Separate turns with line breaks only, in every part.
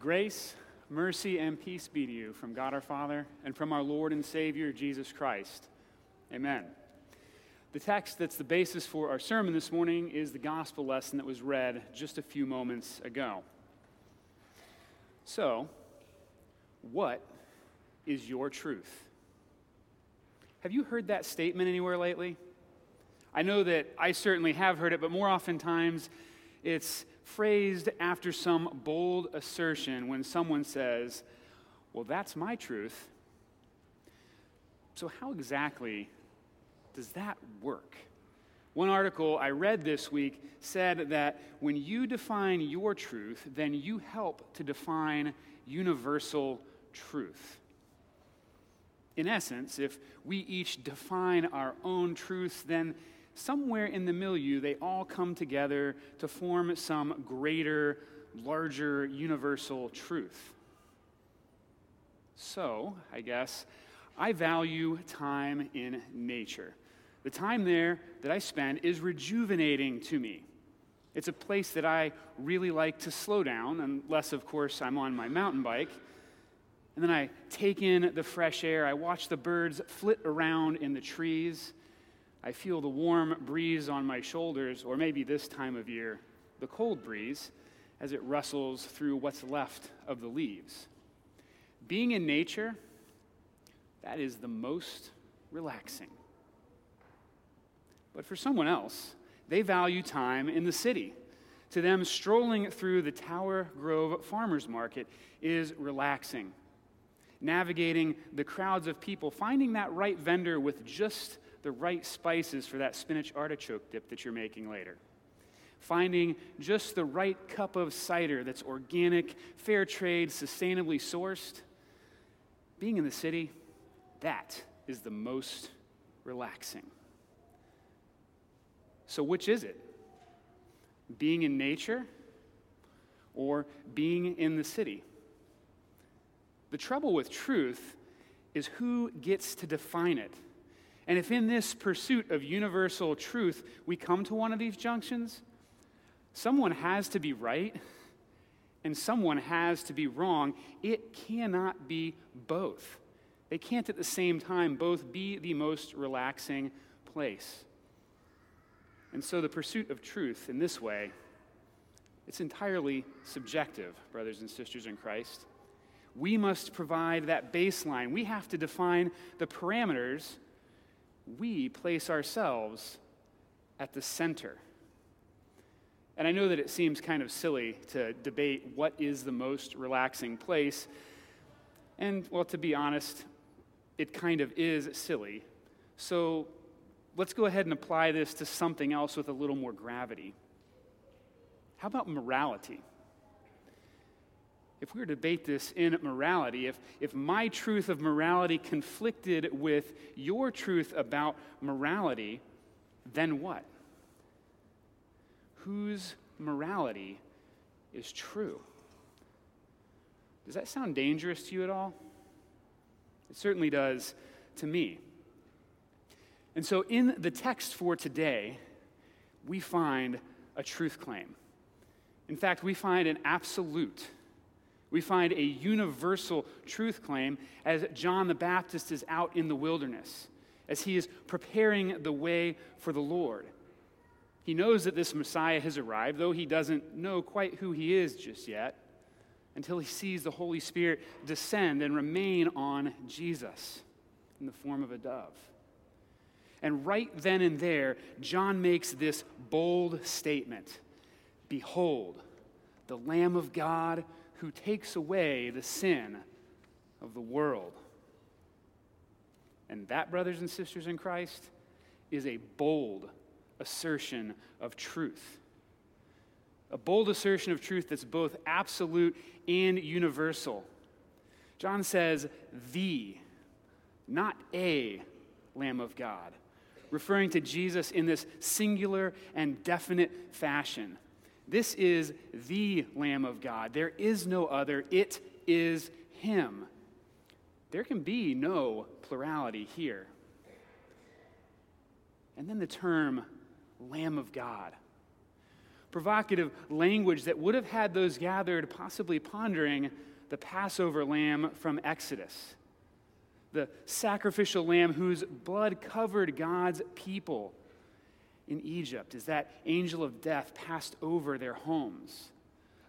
Grace, mercy, and peace be to you from God our Father and from our Lord and Savior Jesus Christ. Amen. The text that's the basis for our sermon this morning is the gospel lesson that was read just a few moments ago. So, what is your truth? Have you heard that statement anywhere lately? I know that I certainly have heard it, but more oftentimes it's phrased after some bold assertion when someone says, Well, that's my truth. So, how exactly does that work? One article I read this week said that when you define your truth, then you help to define universal truth. In essence, if we each define our own truths, then somewhere in the milieu, they all come together to form some greater, larger, universal truth. So, I guess, I value time in nature. The time there that I spend is rejuvenating to me. It's a place that I really like to slow down, unless, of course, I'm on my mountain bike. And then I take in the fresh air. I watch the birds flit around in the trees. I feel the warm breeze on my shoulders, or maybe this time of year, the cold breeze as it rustles through what's left of the leaves. Being in nature, that is the most relaxing. But for someone else, they value time in the city. To them, strolling through the Tower Grove Farmers Market is relaxing. Navigating the crowds of people, finding that right vendor with just the right spices for that spinach artichoke dip that you're making later. Finding just the right cup of cider that's organic, fair trade, sustainably sourced. Being in the city, that is the most relaxing. So, which is it? Being in nature or being in the city? The trouble with truth is who gets to define it. And if in this pursuit of universal truth we come to one of these junctions, someone has to be right and someone has to be wrong. It cannot be both. They can't at the same time both be the most relaxing place. And so the pursuit of truth in this way, it's entirely subjective, brothers and sisters in Christ. We must provide that baseline. We have to define the parameters we place ourselves at the center. And I know that it seems kind of silly to debate what is the most relaxing place. And, well, to be honest, it kind of is silly. So let's go ahead and apply this to something else with a little more gravity. How about morality? If we were to debate this in morality, if, if my truth of morality conflicted with your truth about morality, then what? Whose morality is true? Does that sound dangerous to you at all? It certainly does to me. And so, in the text for today, we find a truth claim. In fact, we find an absolute we find a universal truth claim as John the Baptist is out in the wilderness, as he is preparing the way for the Lord. He knows that this Messiah has arrived, though he doesn't know quite who he is just yet, until he sees the Holy Spirit descend and remain on Jesus in the form of a dove. And right then and there, John makes this bold statement Behold, the Lamb of God who takes away the sin of the world. And that, brothers and sisters in Christ, is a bold assertion of truth. A bold assertion of truth that's both absolute and universal. John says, the, not a Lamb of God, referring to Jesus in this singular and definite fashion. This is the Lamb of God. There is no other. It is Him. There can be no plurality here. And then the term Lamb of God. provocative language that would have had those gathered possibly pondering the Passover lamb from Exodus, the sacrificial lamb whose blood covered God's people in Egypt as that angel of death passed over their homes.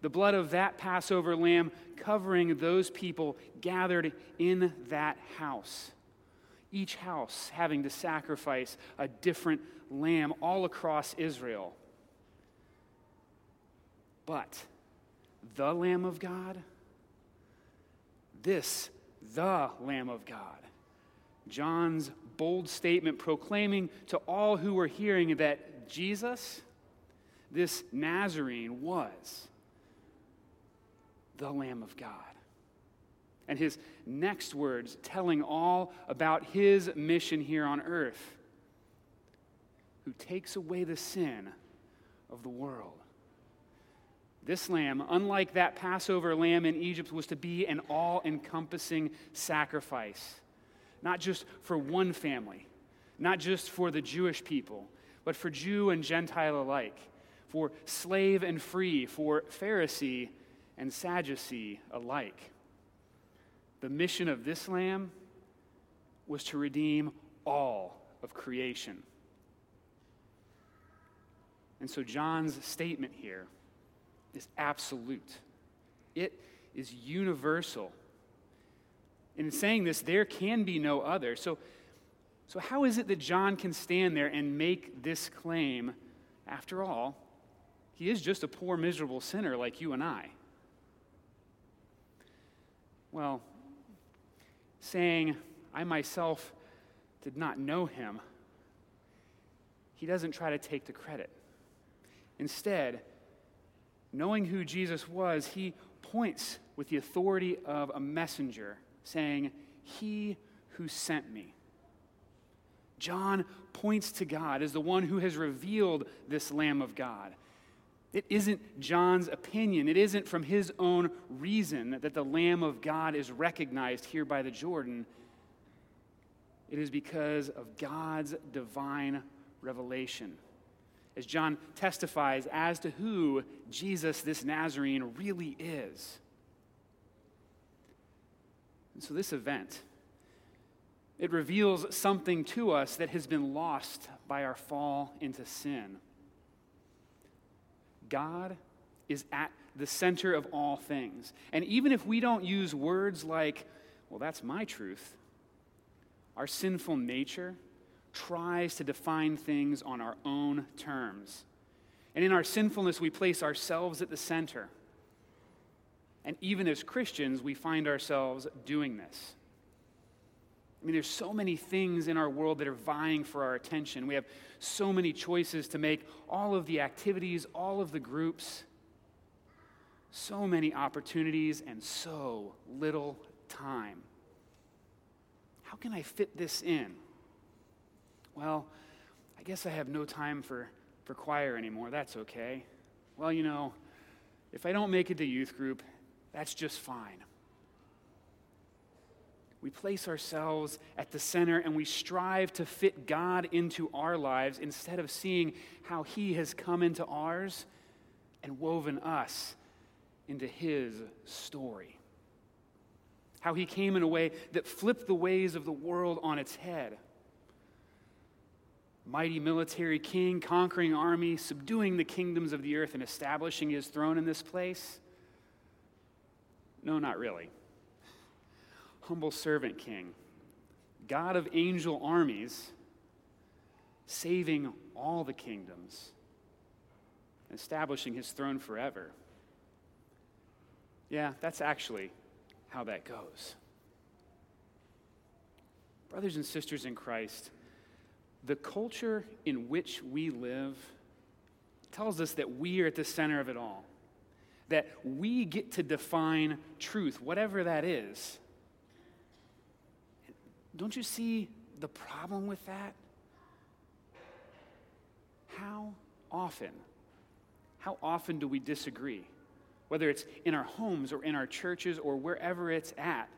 The blood of that Passover lamb covering those people gathered in that house. Each house having to sacrifice a different lamb all across Israel. But the Lamb of God, this, the Lamb of God, John's bold statement proclaiming to all who were hearing that Jesus, this Nazarene, was the Lamb of God. And his next words telling all about his mission here on earth, who takes away the sin of the world. This lamb, unlike that Passover lamb in Egypt, was to be an all encompassing sacrifice, not just for one family, not just for the Jewish people, but for Jew and Gentile alike, for slave and free, for Pharisee and Sadducee alike. The mission of this lamb was to redeem all of creation. And so John's statement here is absolute, it is universal. In saying this, there can be no other. So, so, how is it that John can stand there and make this claim? After all, he is just a poor, miserable sinner like you and I. Well, saying, I myself did not know him, he doesn't try to take the credit. Instead, knowing who Jesus was, he points with the authority of a messenger, saying, He who sent me. John points to God as the one who has revealed this Lamb of God. It isn't John's opinion, it isn't from his own reason that the Lamb of God is recognized here by the Jordan. It is because of God's divine revelation as John testifies as to who Jesus, this Nazarene, really is. And so, this event, it reveals something to us that has been lost by our fall into sin. God is at the center of all things. And even if we don't use words like, well, that's my truth, our sinful nature, tries to define things on our own terms. And in our sinfulness, we place ourselves at the center. And even as Christians, we find ourselves doing this. I mean, there's so many things in our world that are vying for our attention. We have so many choices to make, all of the activities, all of the groups, so many opportunities, and so little time. How can I fit this in? Well, I guess I have no time for, for choir anymore. That's okay. Well, you know, if I don't make it to youth group, that's just fine. We place ourselves at the center and we strive to fit God into our lives instead of seeing how He has come into ours and woven us into His story. How He came in a way that flipped the ways of the world on its head mighty military king, conquering army, subduing the kingdoms of the earth, and establishing his throne in this place? No, not really. Humble servant king, God of angel armies, saving all the kingdoms, establishing his throne forever. Yeah, that's actually how that goes. Brothers and sisters in Christ, the culture in which we live tells us that we are at the center of it all, that we get to define truth, whatever that is. Don't you see the problem with that? How often, how often do we disagree? Whether it's in our homes or in our churches or wherever it's at.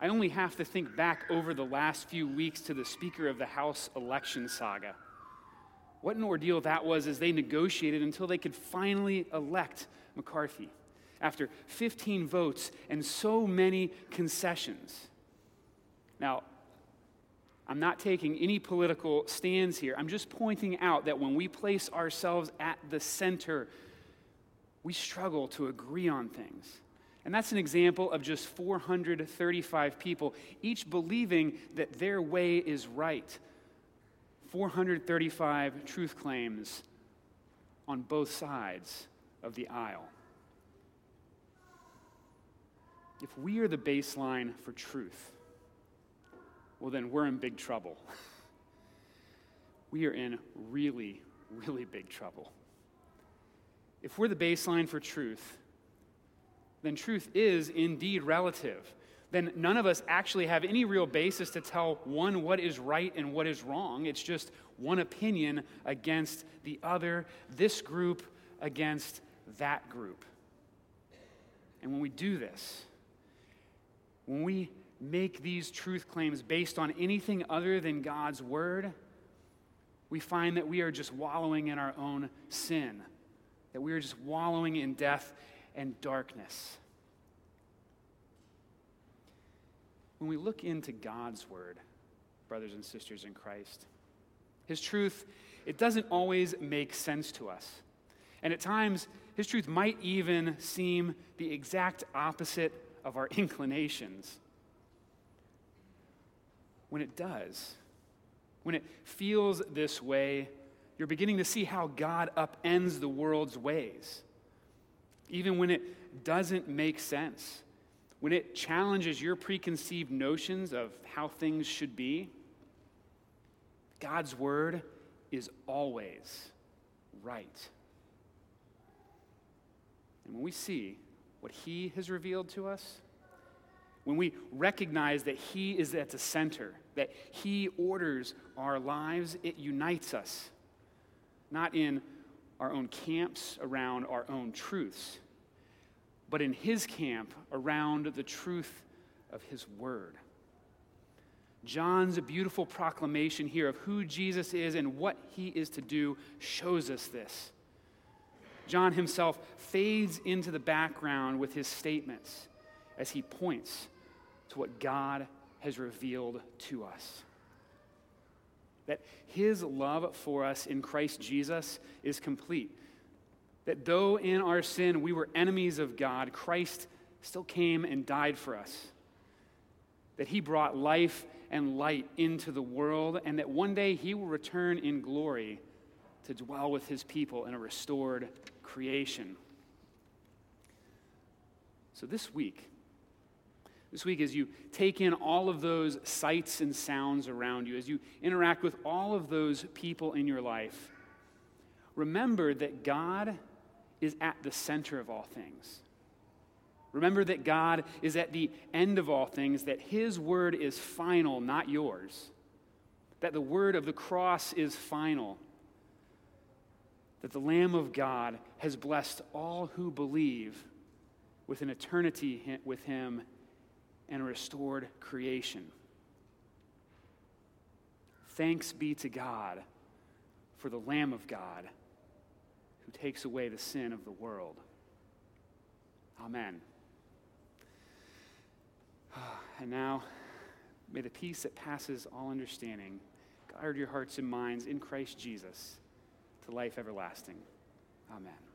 I only have to think back over the last few weeks to the Speaker of the House election saga. What an ordeal that was as they negotiated until they could finally elect McCarthy after 15 votes and so many concessions. Now, I'm not taking any political stands here. I'm just pointing out that when we place ourselves at the center, we struggle to agree on things. And that's an example of just 435 people, each believing that their way is right. 435 truth claims on both sides of the aisle. If we are the baseline for truth, well, then we're in big trouble. we are in really, really big trouble. If we're the baseline for truth, then truth is indeed relative. Then none of us actually have any real basis to tell one what is right and what is wrong. It's just one opinion against the other, this group against that group. And when we do this, when we make these truth claims based on anything other than God's word, we find that we are just wallowing in our own sin, that we are just wallowing in death and darkness. When we look into God's word, brothers and sisters in Christ, his truth, it doesn't always make sense to us. And at times, his truth might even seem the exact opposite of our inclinations when it does, when it feels this way, you're beginning to see how God upends the world's ways. Even when it doesn't make sense, when it challenges your preconceived notions of how things should be, God's word is always right. And when we see what He has revealed to us, when we recognize that He is at the center, that He orders our lives, it unites us, not in our own camps around our own truths, but in His camp around the truth of His Word. John's beautiful proclamation here of who Jesus is and what he is to do shows us this. John himself fades into the background with his statements as he points to what God has revealed to us. That his love for us in Christ Jesus is complete. That though in our sin we were enemies of God, Christ still came and died for us. That he brought life and light into the world, and that one day he will return in glory to dwell with his people in a restored creation. So this week, this week, as you take in all of those sights and sounds around you, as you interact with all of those people in your life, remember that God is at the center of all things. Remember that God is at the end of all things, that His word is final, not yours. That the word of the cross is final. That the Lamb of God has blessed all who believe with an eternity with Him and a restored creation. Thanks be to God for the Lamb of God who takes away the sin of the world. Amen. And now, may the peace that passes all understanding guard your hearts and minds in Christ Jesus to life everlasting. Amen.